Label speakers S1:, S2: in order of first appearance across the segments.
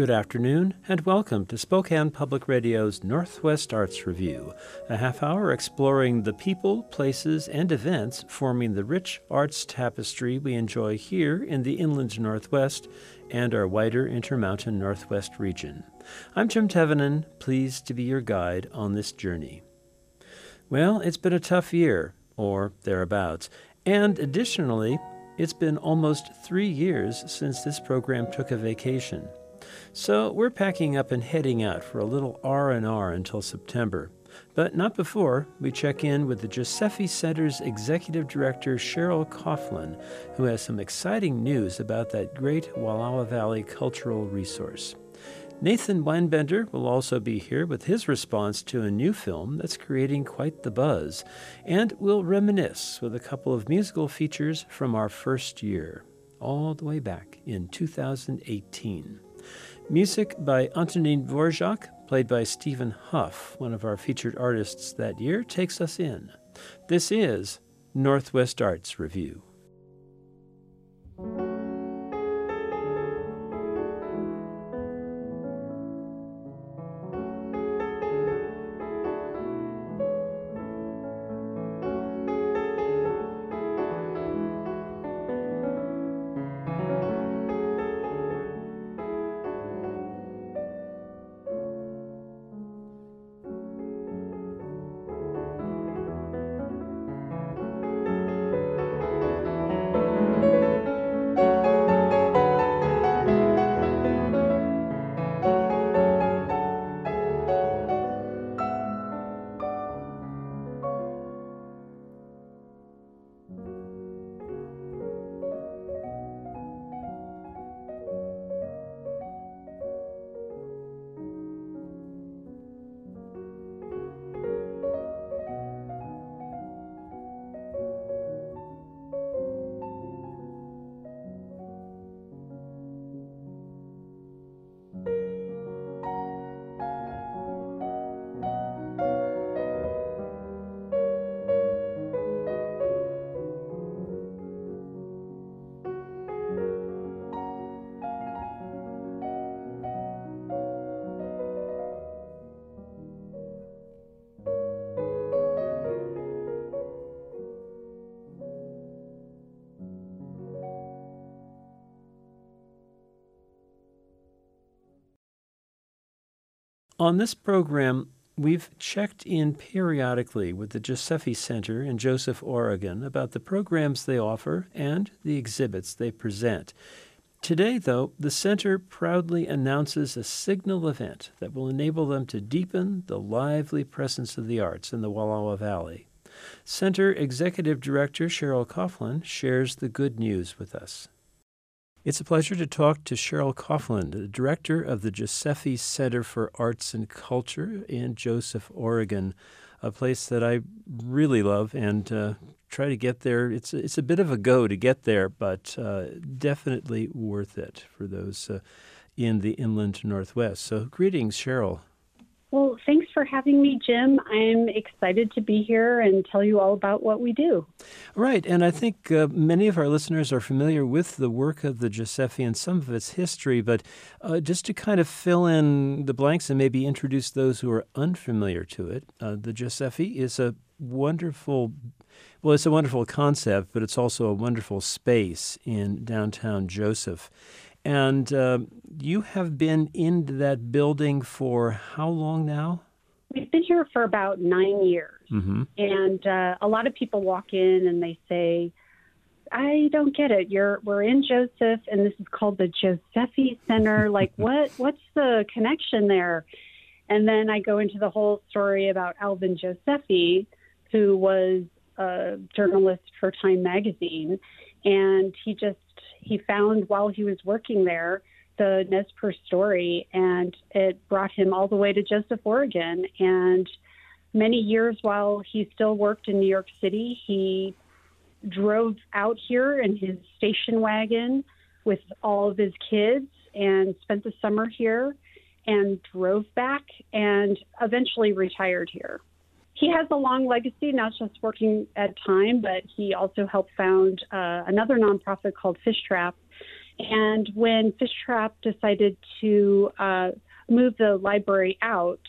S1: Good afternoon, and welcome to Spokane Public Radio's Northwest Arts Review, a half hour exploring the people, places, and events forming the rich arts tapestry we enjoy here in the inland Northwest and our wider Intermountain Northwest region. I'm Jim Tevenin, pleased to be your guide on this journey. Well, it's been a tough year, or thereabouts, and additionally, it's been almost three years since this program took a vacation. So we're packing up and heading out for a little R&R until September. But not before we check in with the Josephy Center's Executive Director Cheryl Coughlin, who has some exciting news about that great Wallowa Valley cultural resource. Nathan Weinbender will also be here with his response to a new film that's creating quite the buzz, and we'll reminisce with a couple of musical features from our first year, all the way back in 2018. Music by Antonin Dvorak, played by Stephen Hough, one of our featured artists that year, takes us in. This is Northwest Arts Review. On this program, we've checked in periodically with the Josephy Center in Joseph, Oregon about the programs they offer and the exhibits they present. Today, though, the center proudly announces a signal event that will enable them to deepen the lively presence of the arts in the Wallowa Valley. Center Executive Director Cheryl Coughlin shares the good news with us. It's a pleasure to talk to Cheryl Coughlin, the director of the Josephy Center for Arts and Culture in Joseph, Oregon, a place that I really love and uh, try to get there. It's it's a bit of a go to get there, but uh, definitely worth it for those uh, in the inland Northwest. So, greetings, Cheryl.
S2: Well, thanks for having me, Jim. I'm excited to be here and tell you all about what we do.
S1: Right, and I think uh, many of our listeners are familiar with the work of the Josephy and some of its history, but uh, just to kind of fill in the blanks and maybe introduce those who are unfamiliar to it, uh, the Josephy is a wonderful well, it's a wonderful concept, but it's also a wonderful space in downtown Joseph. And uh, you have been in that building for how long now?
S2: We've been here for about nine years. Mm-hmm. And uh, a lot of people walk in and they say, I don't get it. You're we're in Joseph and this is called the Josephy Center. like what what's the connection there? And then I go into the whole story about Alvin Josephy, who was a journalist for Time magazine, and he just he found while he was working there the Perce story, and it brought him all the way to Joseph, Oregon. And many years while he still worked in New York City, he drove out here in his station wagon with all of his kids and spent the summer here and drove back and eventually retired here he has a long legacy, not just working at Time, but he also helped found uh, another nonprofit called Fish Trap. And when Fish Trap decided to uh, move the library out,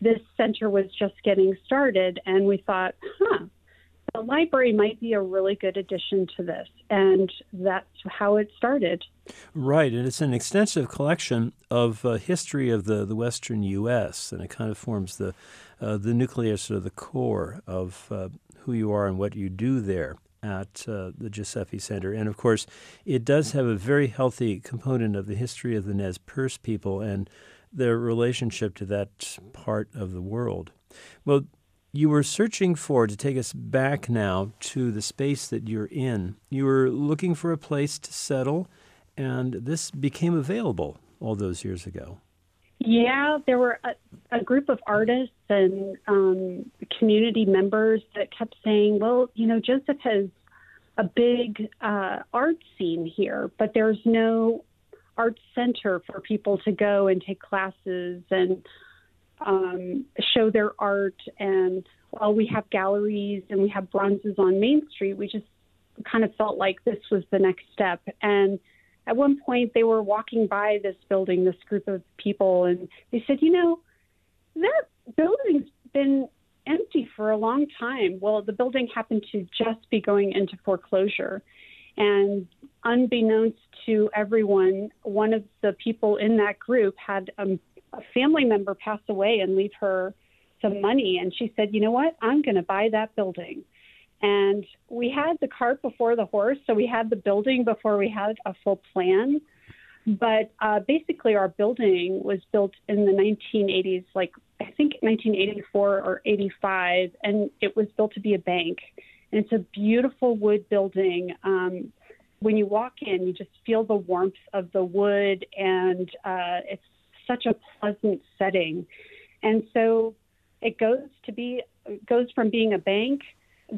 S2: this center was just getting started, and we thought, huh, the library might be a really good addition to this. And that's how it started.
S1: Right. And it's an extensive collection of uh, history of the, the Western U.S., and it kind of forms the, uh, the nucleus or the core of uh, who you are and what you do there at uh, the Josephy Center. And of course, it does have a very healthy component of the history of the Nez Perce people and their relationship to that part of the world. Well, you were searching for, to take us back now to the space that you're in, you were looking for a place to settle, and this became available all those years ago.
S2: Yeah, there were a, a group of artists and um, community members that kept saying, well, you know, Joseph has a big uh, art scene here, but there's no art center for people to go and take classes and um, show their art. And while we have galleries and we have bronzes on Main Street, we just kind of felt like this was the next step. And at one point, they were walking by this building, this group of people, and they said, You know, that building's been empty for a long time. Well, the building happened to just be going into foreclosure. And unbeknownst to everyone, one of the people in that group had um, a family member pass away and leave her some money. And she said, You know what? I'm going to buy that building. And we had the cart before the horse. So we had the building before we had a full plan. But uh, basically, our building was built in the 1980s, like I think 1984 or 85, and it was built to be a bank. And it's a beautiful wood building. Um, when you walk in, you just feel the warmth of the wood, and uh, it's such a pleasant setting. And so it goes to be goes from being a bank,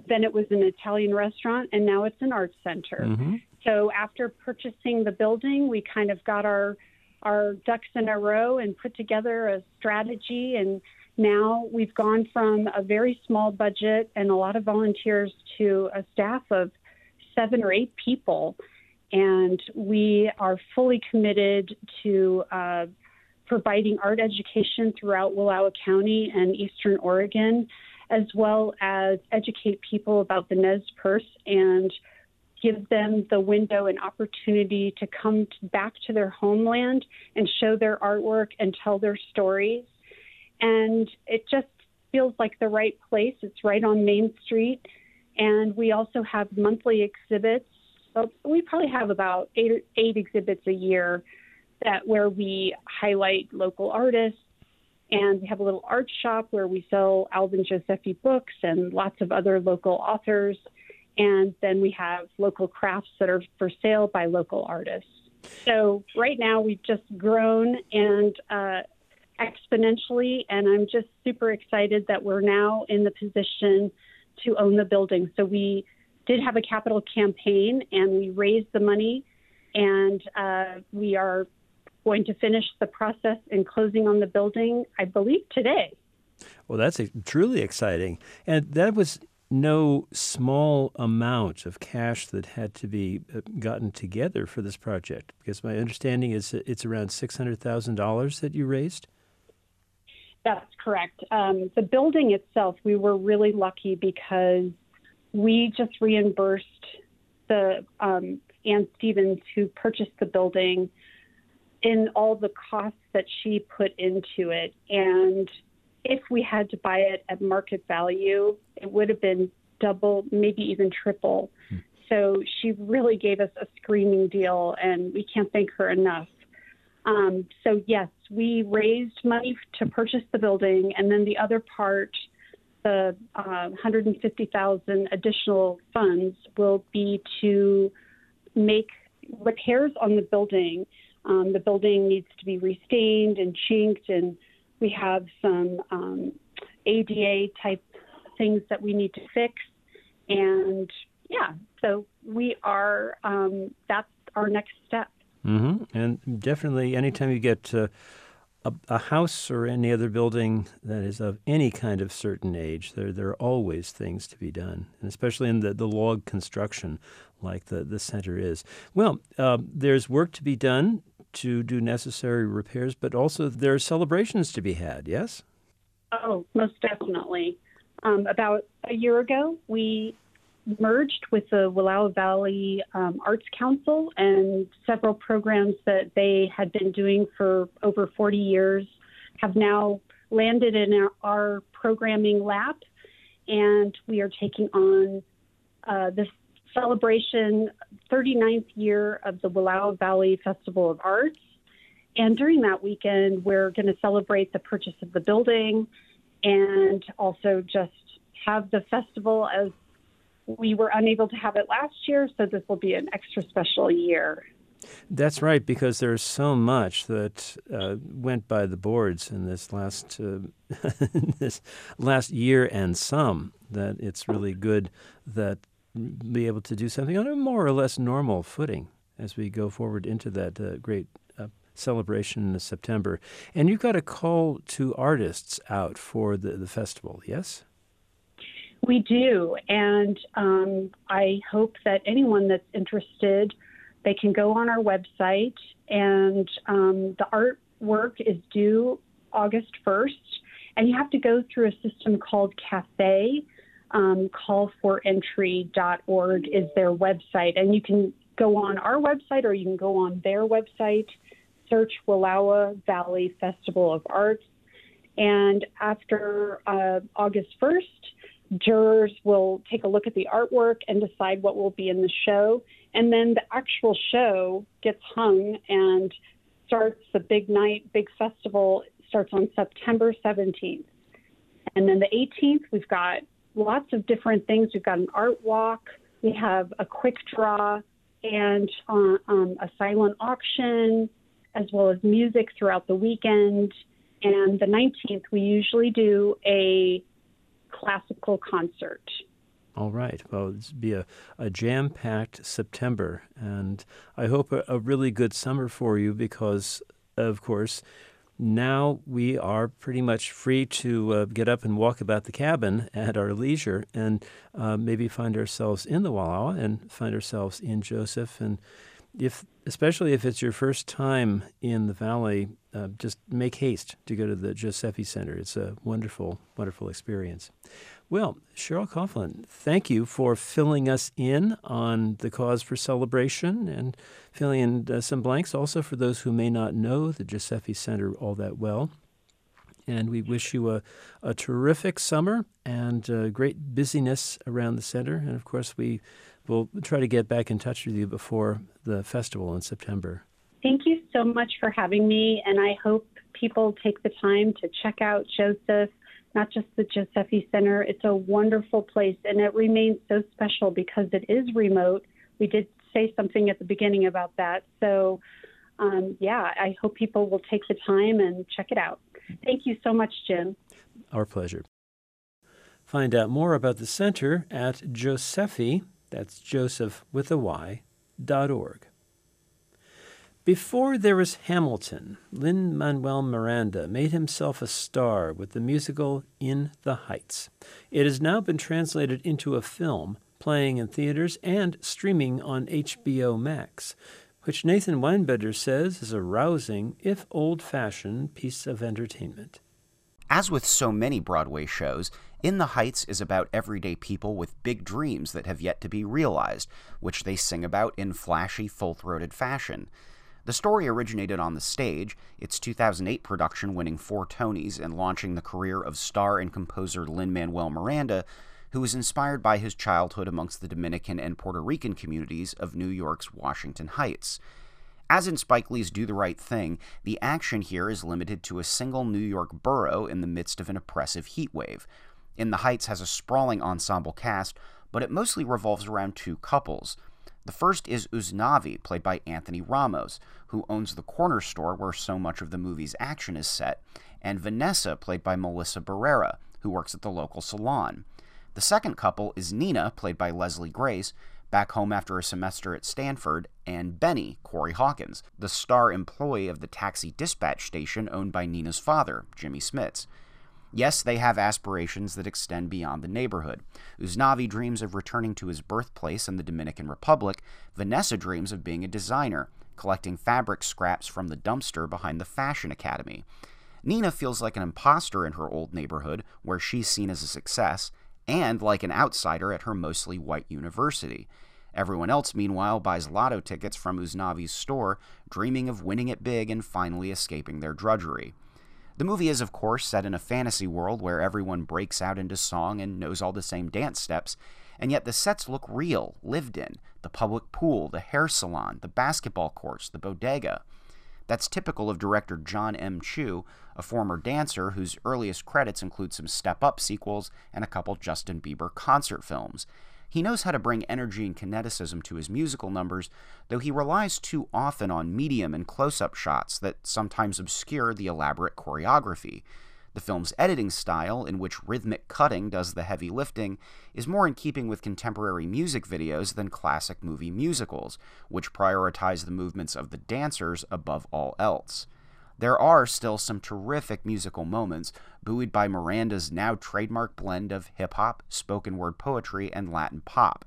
S2: then it was an Italian restaurant, and now it's an art center. Mm-hmm. So after purchasing the building, we kind of got our our ducks in a row and put together a strategy and now we've gone from a very small budget and a lot of volunteers to a staff of seven or eight people and we are fully committed to uh, providing art education throughout Wallowa County and Eastern Oregon, as well as educate people about the Nez Perce and give them the window and opportunity to come back to their homeland and show their artwork and tell their stories. And it just feels like the right place. It's right on Main Street. And we also have monthly exhibits. So we probably have about eight, eight exhibits a year that where we highlight local artists and we have a little art shop where we sell Alvin Josephy books and lots of other local authors. And then we have local crafts that are for sale by local artists. So right now we've just grown and uh, exponentially, and I'm just super excited that we're now in the position to own the building. So we did have a capital campaign and we raised the money, and uh, we are going to finish the process and closing on the building, I believe, today.
S1: Well, that's truly exciting. And that was no small amount of cash that had to be uh, gotten together for this project, because my understanding is that it's around $600,000 that you raised?
S2: That's correct. Um, the building itself, we were really lucky because we just reimbursed the um, Ann Stevens who purchased the building in all the costs that she put into it. And if we had to buy it at market value, it would have been double, maybe even triple. Hmm. So she really gave us a screaming deal, and we can't thank her enough. Um, so, yes, we raised money to purchase the building, and then the other part, the uh, 150,000 additional funds, will be to make repairs on the building um, the building needs to be restained and chinked, and we have some um, ADA type things that we need to fix. And yeah, so we are, um, that's our next step.
S1: Mm-hmm. And definitely, anytime you get uh, a, a, house or any other building that is of any kind of certain age, there, there are always things to be done, and especially in the, the log construction like the, the center is. Well, uh, there's work to be done to do necessary repairs, but also there are celebrations to be had, yes?
S2: Oh, most definitely. Um, about a year ago, we merged with the Wallowa Valley um, Arts Council and several programs that they had been doing for over 40 years have now landed in our, our programming lap. And we are taking on uh, the celebration 39th year of the Wallowa Valley Festival of Arts. And during that weekend, we're going to celebrate the purchase of the building and also just have the festival as we were unable to have it last year, so this will be an extra special year.
S1: That's right, because there's so much that uh, went by the boards in this last uh, this last year and some that it's really good that be able to do something on a more or less normal footing as we go forward into that uh, great uh, celebration in September. And you've got a call to artists out for the, the festival, yes?
S2: We do, and um, I hope that anyone that's interested, they can go on our website, and um, the artwork is due August 1st, and you have to go through a system called Cafe. Um, callforentry.org is their website, and you can go on our website or you can go on their website, search Wallowa Valley Festival of Arts, and after uh, August 1st, jurors will take a look at the artwork and decide what will be in the show. And then the actual show gets hung and starts the big night, big festival starts on September 17th. And then the 18th, we've got lots of different things. We've got an art walk, we have a quick draw, and uh, um, a silent auction, as well as music throughout the weekend. And the 19th, we usually do a classical concert.
S1: All right. Well, it's be a, a jam packed September, and I hope a, a really good summer for you because, of course, now we are pretty much free to uh, get up and walk about the cabin at our leisure and uh, maybe find ourselves in the Wallowa and find ourselves in Joseph. And if, especially if it's your first time in the valley, uh, just make haste to go to the Josephy Center. It's a wonderful, wonderful experience. Well, Cheryl Coughlin, thank you for filling us in on the cause for celebration and filling in uh, some blanks also for those who may not know the Josephy Center all that well. And we wish you a, a terrific summer and uh, great busyness around the center. And of course, we will try to get back in touch with you before the festival in September.
S2: Thank you so much for having me, and I hope people take the time to check out Joseph, not just the Josephy Center. It's a wonderful place, and it remains so special because it is remote. We did say something at the beginning about that. So, um, yeah, I hope people will take the time and check it out. Thank you so much, Jim.
S1: Our pleasure. Find out more about the center at Josephy, that's Joseph with a Y, dot org. Before there was Hamilton, Lin Manuel Miranda made himself a star with the musical In the Heights. It has now been translated into a film, playing in theaters and streaming on HBO Max, which Nathan Weinbender says is a rousing, if old fashioned, piece of entertainment.
S3: As with so many Broadway shows, In the Heights is about everyday people with big dreams that have yet to be realized, which they sing about in flashy, full throated fashion. The story originated on the stage, its 2008 production winning four Tonys and launching the career of star and composer Lin Manuel Miranda, who was inspired by his childhood amongst the Dominican and Puerto Rican communities of New York's Washington Heights. As in Spike Lee's Do the Right Thing, the action here is limited to a single New York borough in the midst of an oppressive heat wave. In the Heights has a sprawling ensemble cast, but it mostly revolves around two couples. The first is Usnavi, played by Anthony Ramos, who owns the corner store where so much of the movie's action is set, and Vanessa, played by Melissa Barrera, who works at the local salon. The second couple is Nina, played by Leslie Grace, back home after a semester at Stanford, and Benny, Corey Hawkins, the star employee of the taxi dispatch station owned by Nina's father, Jimmy Smits. Yes, they have aspirations that extend beyond the neighborhood. Usnavi dreams of returning to his birthplace in the Dominican Republic. Vanessa dreams of being a designer, collecting fabric scraps from the dumpster behind the Fashion Academy. Nina feels like an imposter in her old neighborhood, where she's seen as a success, and like an outsider at her mostly white university. Everyone else, meanwhile, buys lotto tickets from Usnavi's store, dreaming of winning it big and finally escaping their drudgery. The movie is, of course, set in a fantasy world where everyone breaks out into song and knows all the same dance steps, and yet the sets look real, lived in the public pool, the hair salon, the basketball courts, the bodega. That's typical of director John M. Chu, a former dancer whose earliest credits include some Step Up sequels and a couple Justin Bieber concert films. He knows how to bring energy and kineticism to his musical numbers, though he relies too often on medium and close up shots that sometimes obscure the elaborate choreography. The film's editing style, in which rhythmic cutting does the heavy lifting, is more in keeping with contemporary music videos than classic movie musicals, which prioritize the movements of the dancers above all else. There are still some terrific musical moments, buoyed by Miranda's now trademark blend of hip hop, spoken word poetry, and Latin pop.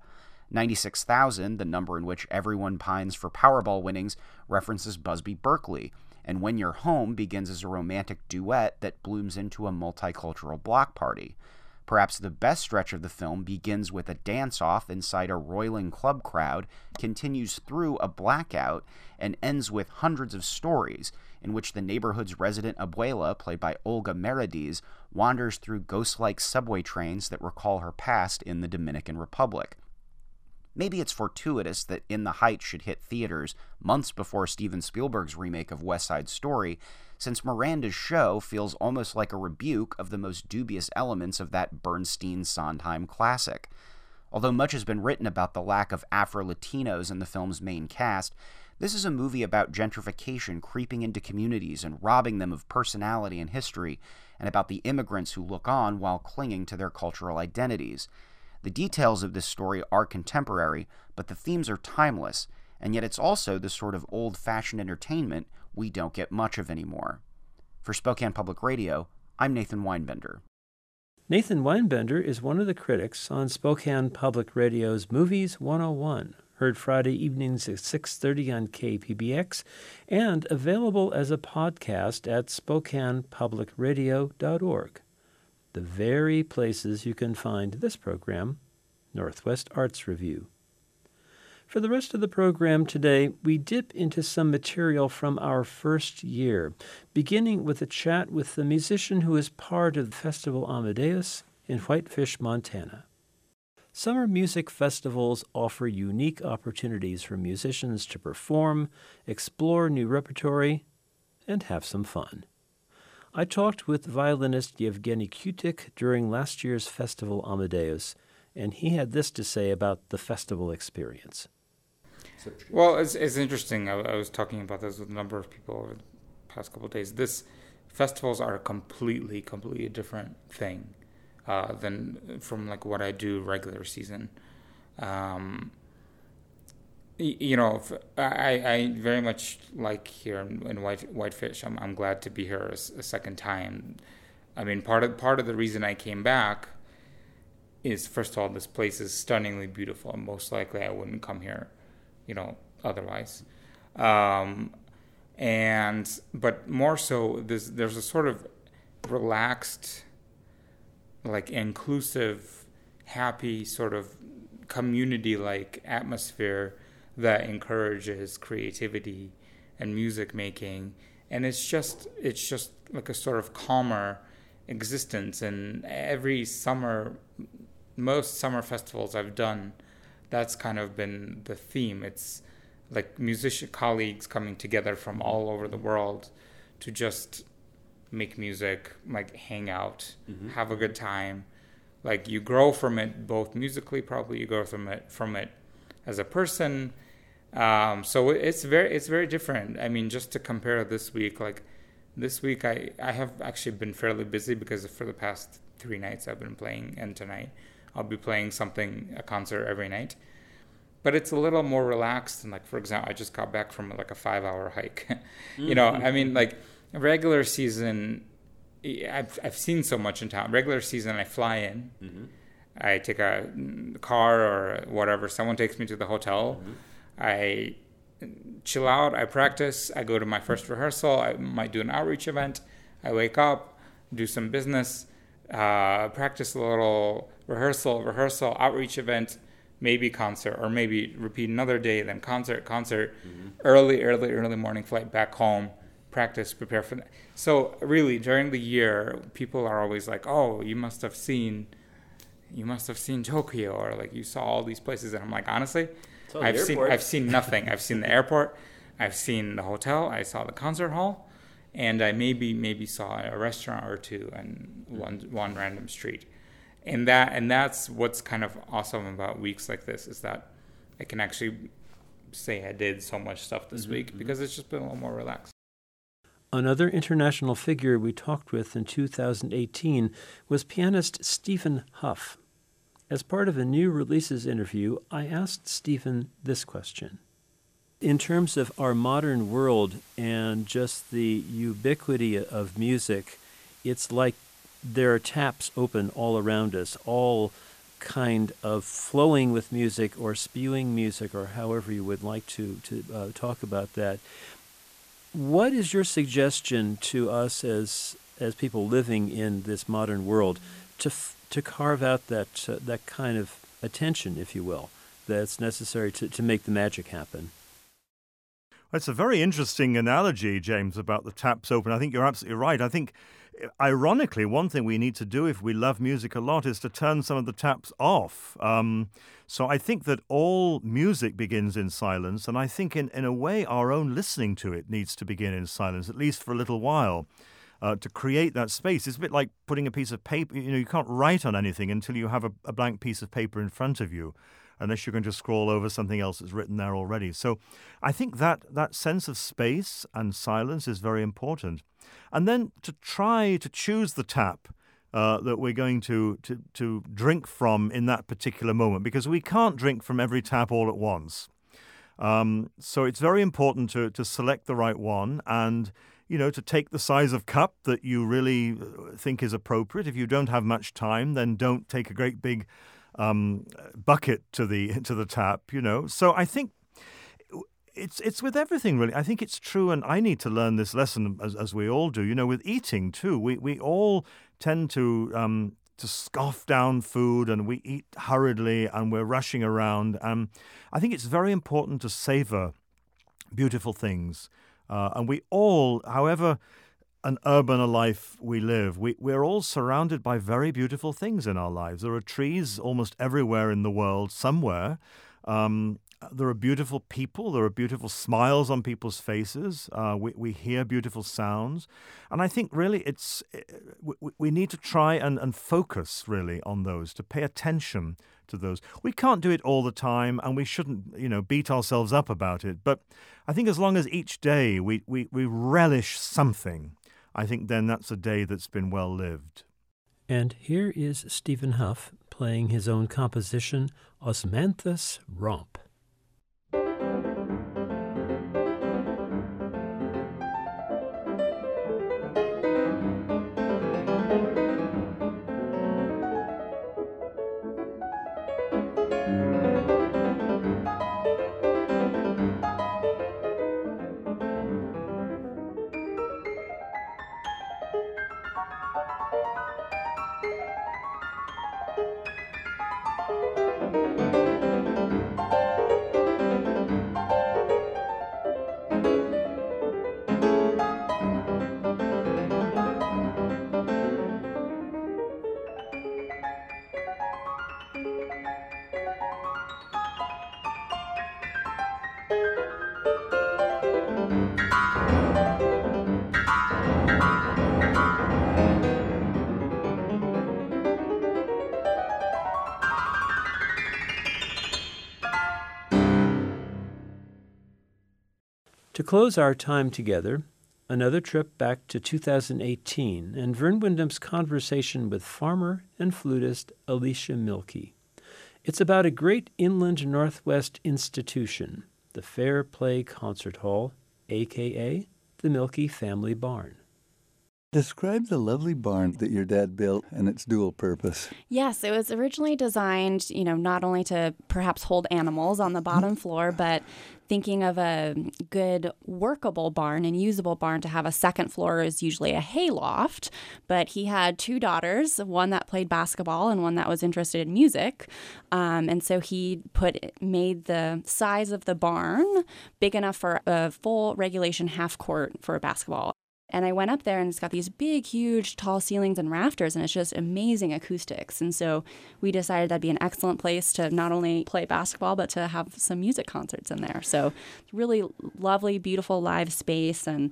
S3: 96,000, the number in which everyone pines for Powerball winnings, references Busby Berkeley, and When You're Home begins as a romantic duet that blooms into a multicultural block party. Perhaps the best stretch of the film begins with a dance off inside a roiling club crowd, continues through a blackout, and ends with hundreds of stories in which the neighborhood's resident abuela, played by Olga Merediz, wanders through ghost like subway trains that recall her past in the Dominican Republic. Maybe it's fortuitous that In the Heights should hit theaters months before Steven Spielberg's remake of West Side Story, since Miranda's show feels almost like a rebuke of the most dubious elements of that Bernstein Sondheim classic. Although much has been written about the lack of Afro Latinos in the film's main cast, this is a movie about gentrification creeping into communities and robbing them of personality and history, and about the immigrants who look on while clinging to their cultural identities. The details of this story are contemporary, but the themes are timeless, and yet it's also the sort of old fashioned entertainment we don't get much of anymore. For Spokane Public Radio, I'm Nathan Weinbender.
S1: Nathan Weinbender is one of the critics on Spokane Public Radio's Movies 101 heard Friday evenings at 6:30 on KPBX and available as a podcast at spokanepublicradio.org. The very places you can find this program, Northwest Arts Review. For the rest of the program today, we dip into some material from our first year, beginning with a chat with the musician who is part of the Festival Amadeus in Whitefish, Montana. Summer music festivals offer unique opportunities for musicians to perform, explore new repertory, and have some fun. I talked with violinist Yevgeny Kutik during last year's festival Amadeus, and he had this to say about the festival experience.
S4: Well, it's, it's interesting. I, I was talking about this with a number of people over the past couple of days. This festivals are a completely, completely different thing uh, than from like what I do regular season. Um, you know, I, I very much like here in, White Whitefish. I'm I'm glad to be here a, a, second time. I mean, part of part of the reason I came back is first of all, this place is stunningly beautiful, and most likely I wouldn't come here, you know, otherwise. Um, and but more so, there's there's a sort of relaxed like inclusive, happy sort of community like atmosphere that encourages creativity and music making. And it's just it's just like a sort of calmer existence. And every summer most summer festivals I've done that's kind of been the theme. It's like musician colleagues coming together from all over the world to just make music, like hang out, mm-hmm. have a good time. Like you grow from it both musically, probably you grow from it from it as a person. Um, so it's very it's very different. I mean, just to compare this week, like this week, I I have actually been fairly busy because for the past three nights I've been playing, and tonight I'll be playing something a concert every night. but it's a little more relaxed. And like for example, I just got back from like a five hour hike. you know, I mean, like regular season, I've I've seen so much in town. Regular season, I fly in. Mm-hmm. I take a car or whatever. Someone takes me to the hotel. Mm-hmm. I chill out. I practice. I go to my first rehearsal. I might do an outreach event. I wake up, do some business, uh, practice a little rehearsal, rehearsal, outreach event, maybe concert, or maybe repeat another day, then concert, concert, mm-hmm. early, early, early morning flight back home, practice, prepare for that. So really, during the year, people are always like, "Oh, you must have seen." You must have seen Tokyo, or like you saw all these places, and I'm like, honestly, I've seen I've seen nothing. I've seen the airport, I've seen the hotel, I saw the concert hall, and I maybe maybe saw a restaurant or two and one one random street. And that and that's what's kind of awesome about weeks like this is that I can actually say I did so much stuff this mm-hmm, week mm-hmm. because it's just been a little more relaxed.
S1: Another international figure we talked with in 2018 was pianist Stephen Hough. As part of a new releases interview, I asked Stephen this question. In terms of our modern world and just the ubiquity of music, it's like there are taps open all around us, all kind of flowing with music or spewing music, or however you would like to, to uh, talk about that. What is your suggestion to us as, as people living in this modern world to f- to carve out that uh, that kind of attention, if you will, that's necessary to, to make the magic happen.
S5: It's a very interesting analogy, James, about the taps open. I think you're absolutely right. I think, ironically, one thing we need to do if we love music a lot is to turn some of the taps off. Um, so I think that all music begins in silence, and I think, in, in a way, our own listening to it needs to begin in silence, at least for a little while uh, to create that space. It's a bit like putting a piece of paper. You know, you can't write on anything until you have a, a blank piece of paper in front of you, unless you're going to scroll over something else that's written there already. So, I think that that sense of space and silence is very important. And then to try to choose the tap. Uh, that we're going to, to, to drink from in that particular moment because we can't drink from every tap all at once. Um, so it's very important to, to select the right one and you know, to take the size of cup that you really uh, think is appropriate. If you don't have much time, then don't take a great big um, bucket to the to the tap. You know, so I think it's it's with everything really. I think it's true, and I need to learn this lesson as, as we all do. You know, with eating too, we we all tend to um, to scoff down food, and we eat hurriedly, and we're rushing around. Um, I think it's very important to savor beautiful things. Uh, and we all, however an urban a life we live, we, we're all surrounded by very beautiful things in our lives. There are trees almost everywhere in the world, somewhere. Um, there are beautiful people. There are beautiful smiles on people's faces. Uh, we, we hear beautiful sounds. And I think really it's, eh, we, we need to try and, and focus really on those, to pay attention to those. We can't do it all the time, and we shouldn't, you know, beat ourselves up about it. But I think as long as each day we, we, we relish something, I think then that's a day that's been well lived.
S1: And here is Stephen Hough playing his own composition, Osmanthus Romp. Close our time together, another trip back to 2018 and Vern Windham's conversation with farmer and flutist Alicia Milkey. It's about a great inland Northwest institution, the Fair Play Concert Hall, aka the Milkey Family Barn.
S6: Describe the lovely barn that your dad built and its dual purpose.
S7: Yes, it was originally designed, you know, not only to perhaps hold animals on the bottom floor, but thinking of a good workable barn and usable barn to have a second floor is usually a hay loft. But he had two daughters, one that played basketball and one that was interested in music, um, and so he put made the size of the barn big enough for a full regulation half court for basketball. And I went up there and it's got these big, huge, tall ceilings and rafters, and it's just amazing acoustics. And so we decided that'd be an excellent place to not only play basketball, but to have some music concerts in there. So, really lovely, beautiful live space and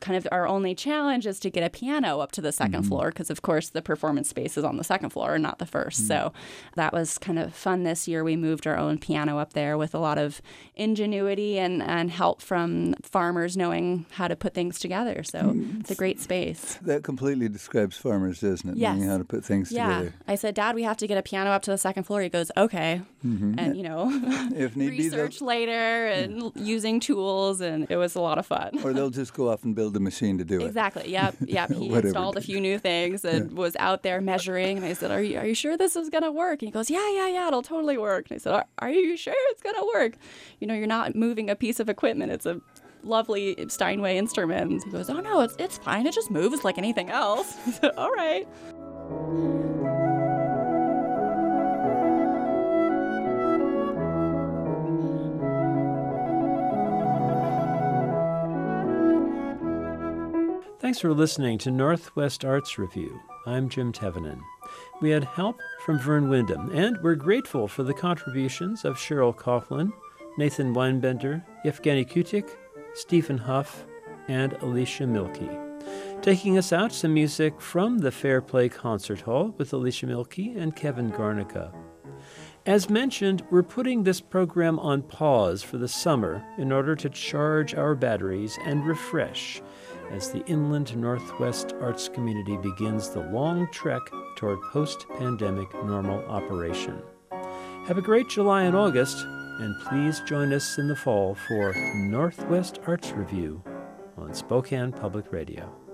S7: kind of our only challenge is to get a piano up to the 2nd mm-hmm. floor because of course the performance space is on the second floor and not the 1st mm-hmm. so that was kind of fun this year we moved our own piano up there with a lot of ingenuity and, and help from farmers knowing how to put things together so mm-hmm. it's a great space
S6: that completely describes farmers doesn't it
S7: yes.
S6: knowing how to put things
S7: yeah.
S6: together
S7: i said dad we have to get a piano up to the second floor he goes okay mm-hmm. and you know if need research be, later and yeah. using tools and it was a lot of fun
S6: or they'll just go off and build build the machine to do
S7: it. Exactly. Yep. Yep. He installed a few new things and yeah. was out there measuring. And I said, "Are you are you sure this is gonna work?" And he goes, "Yeah, yeah, yeah. It'll totally work." And I said, "Are, are you sure it's gonna work? You know, you're not moving a piece of equipment. It's a lovely Steinway instrument." He goes, "Oh no, it's it's fine. It just moves like anything else." I said, "All right."
S1: Thanks for listening to Northwest Arts Review. I'm Jim Tevenin. We had help from Vern Windham, and we're grateful for the contributions of Cheryl Coughlin, Nathan Weinbender, Yevgeny Kutik, Stephen Hough, and Alicia Milkey. Taking us out, some music from the Fair Play Concert Hall with Alicia Milkey and Kevin Garnica. As mentioned, we're putting this program on pause for the summer in order to charge our batteries and refresh as the inland Northwest arts community begins the long trek toward post pandemic normal operation. Have a great July and August, and please join us in the fall for Northwest Arts Review on Spokane Public Radio.